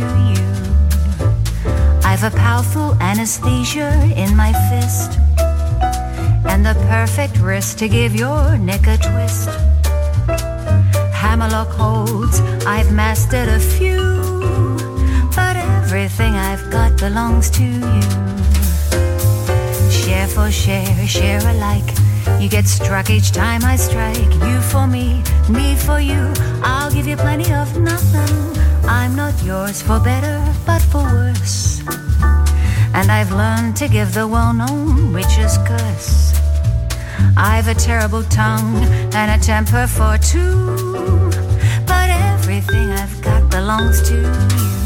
You. I've a powerful anesthesia in my fist. And the perfect wrist to give your neck a twist. Hammerlock holds, I've mastered a few. But everything I've got belongs to you. Share for share, share alike. You get struck each time I strike. You for me, me for you. I'll give you plenty of nothing. I'm not yours for better, but for worse. And I've learned to give the well known witch's curse. I've a terrible tongue and a temper for two. But everything I've got belongs to you.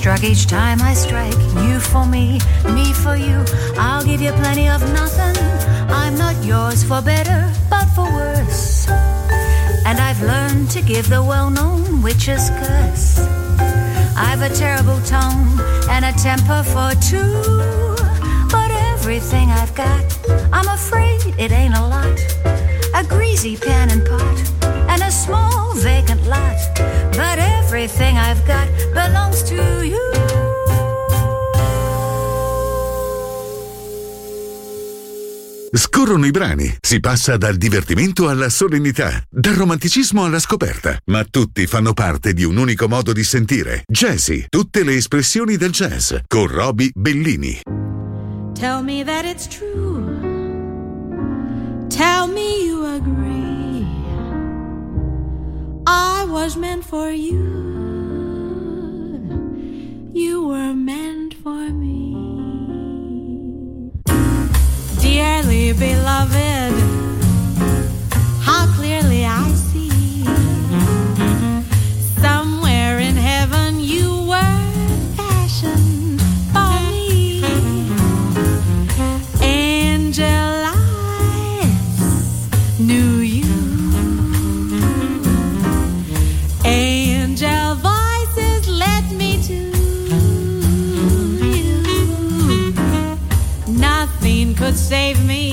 Struck each time I strike. You for me, me for you. I'll give you plenty of nothing. I'm not yours for better, but for worse. And I've learned to give the well known witch's curse. I've a terrible tongue and a temper for two. But everything I've got, I'm afraid it ain't a lot. A greasy pan and pot and a small vacant lot. But everything I've got belongs to you. Scorrono i brani, si passa dal divertimento alla solennità, dal romanticismo alla scoperta, ma tutti fanno parte di un unico modo di sentire. Jazzy, tutte le espressioni del jazz, con Roby Bellini. Tell me that it's true. Tell me you agree. I was meant for you. You were meant for me. Dearly beloved, how Save me.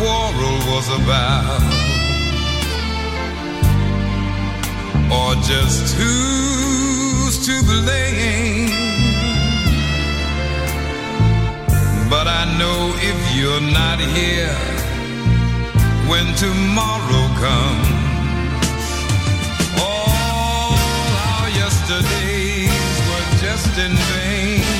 Was about, or just who's to blame. But I know if you're not here when tomorrow comes, all our yesterdays were just in vain.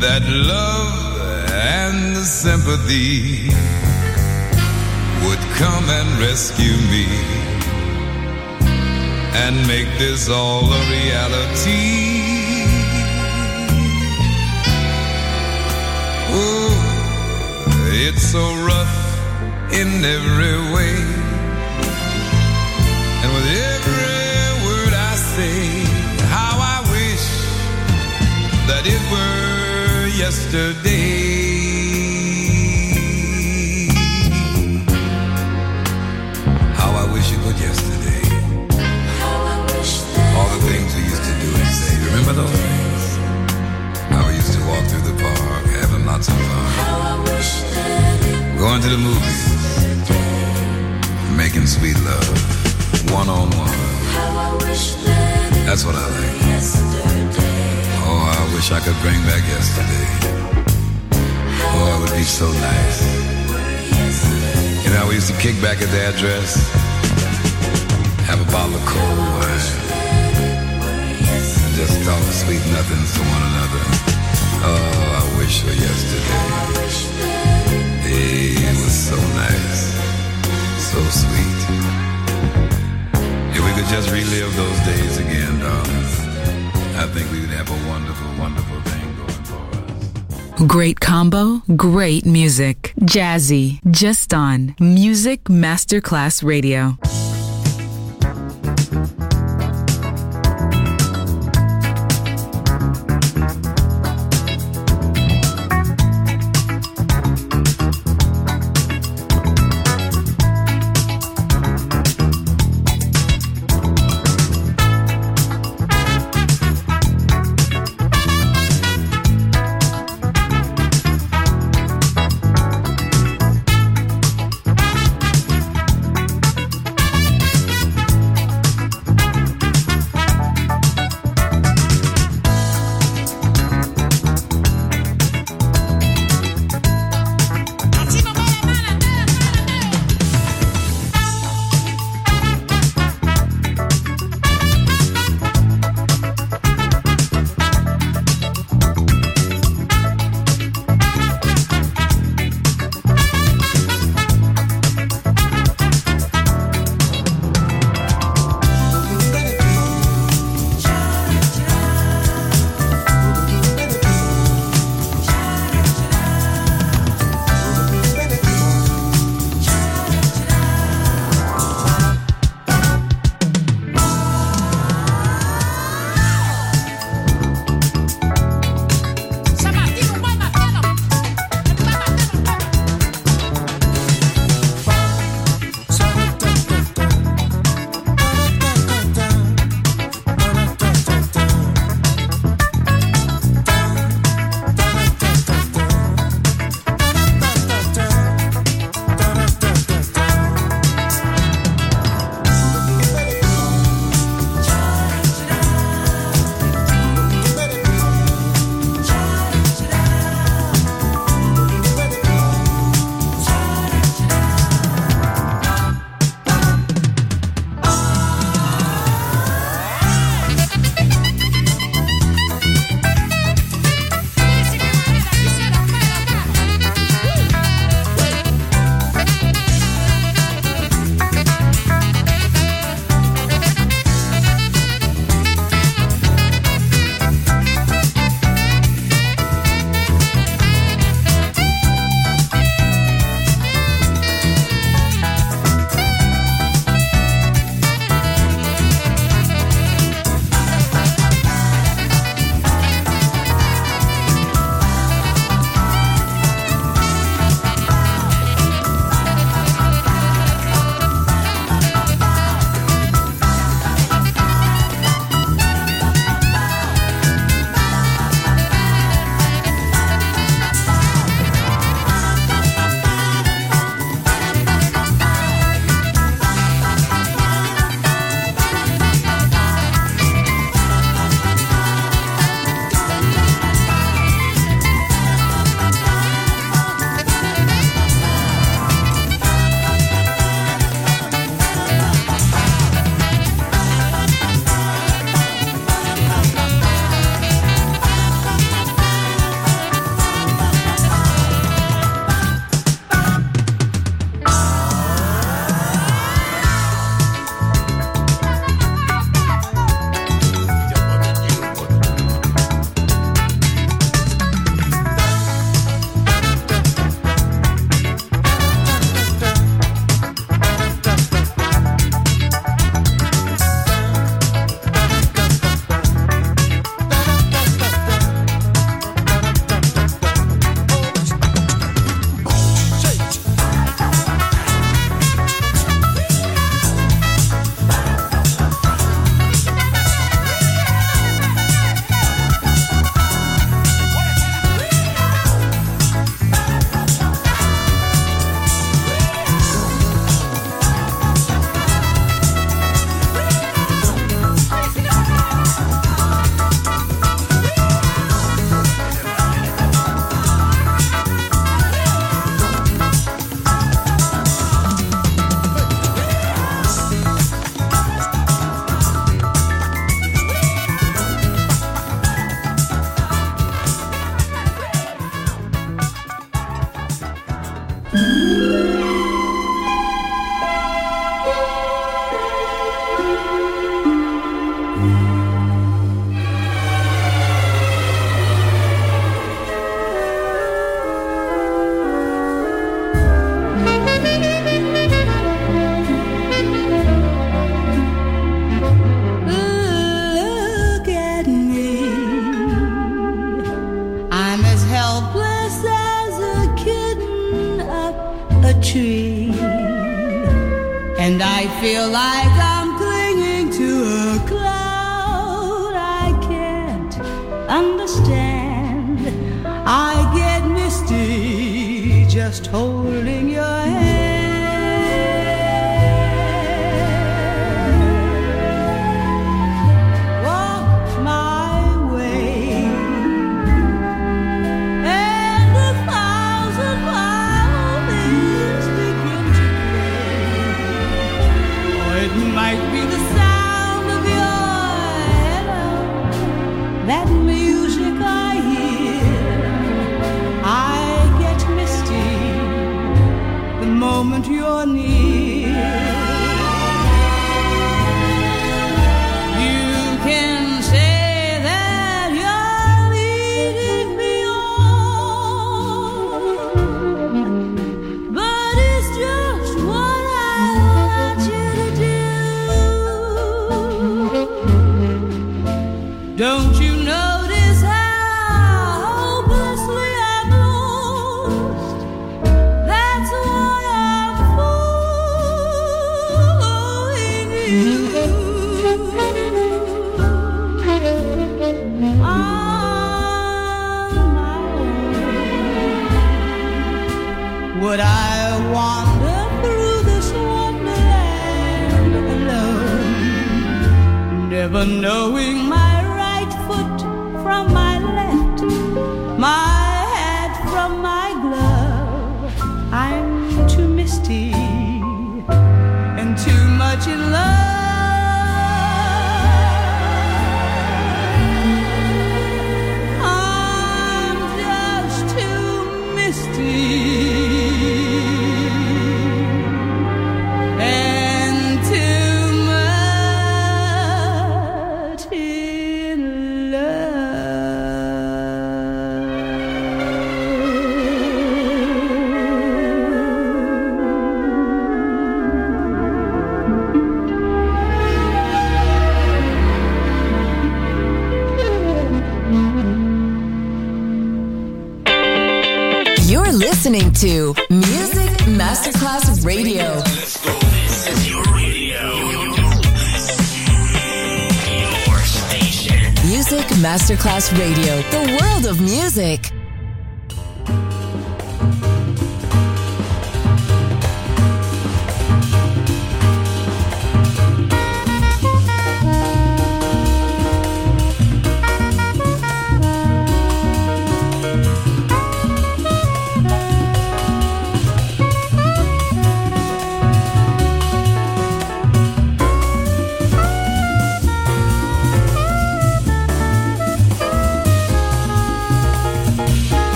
That love and the sympathy would come and rescue me and make this all a reality. Oh, it's so rough in every way. And with every yesterday. How I wish it were yesterday. How I wish that All the things we used to do and say. Remember those things? How we used to walk through the park, having lots of fun. Going to the movies. Making sweet love. One on one. That's what I like. Oh, I wish I could bring back yesterday. Oh, it would be so nice. You know, we used to kick back at the address, have a bottle of cold wine, just talk sweet nothings to one another. Oh, I wish for yesterday. Hey, it was so nice, so sweet. If we could just relive those days again, darling, I think we would have a wonderful, wonderful thing going for us. Great combo, great music. Jazzy, just on Music Masterclass Radio.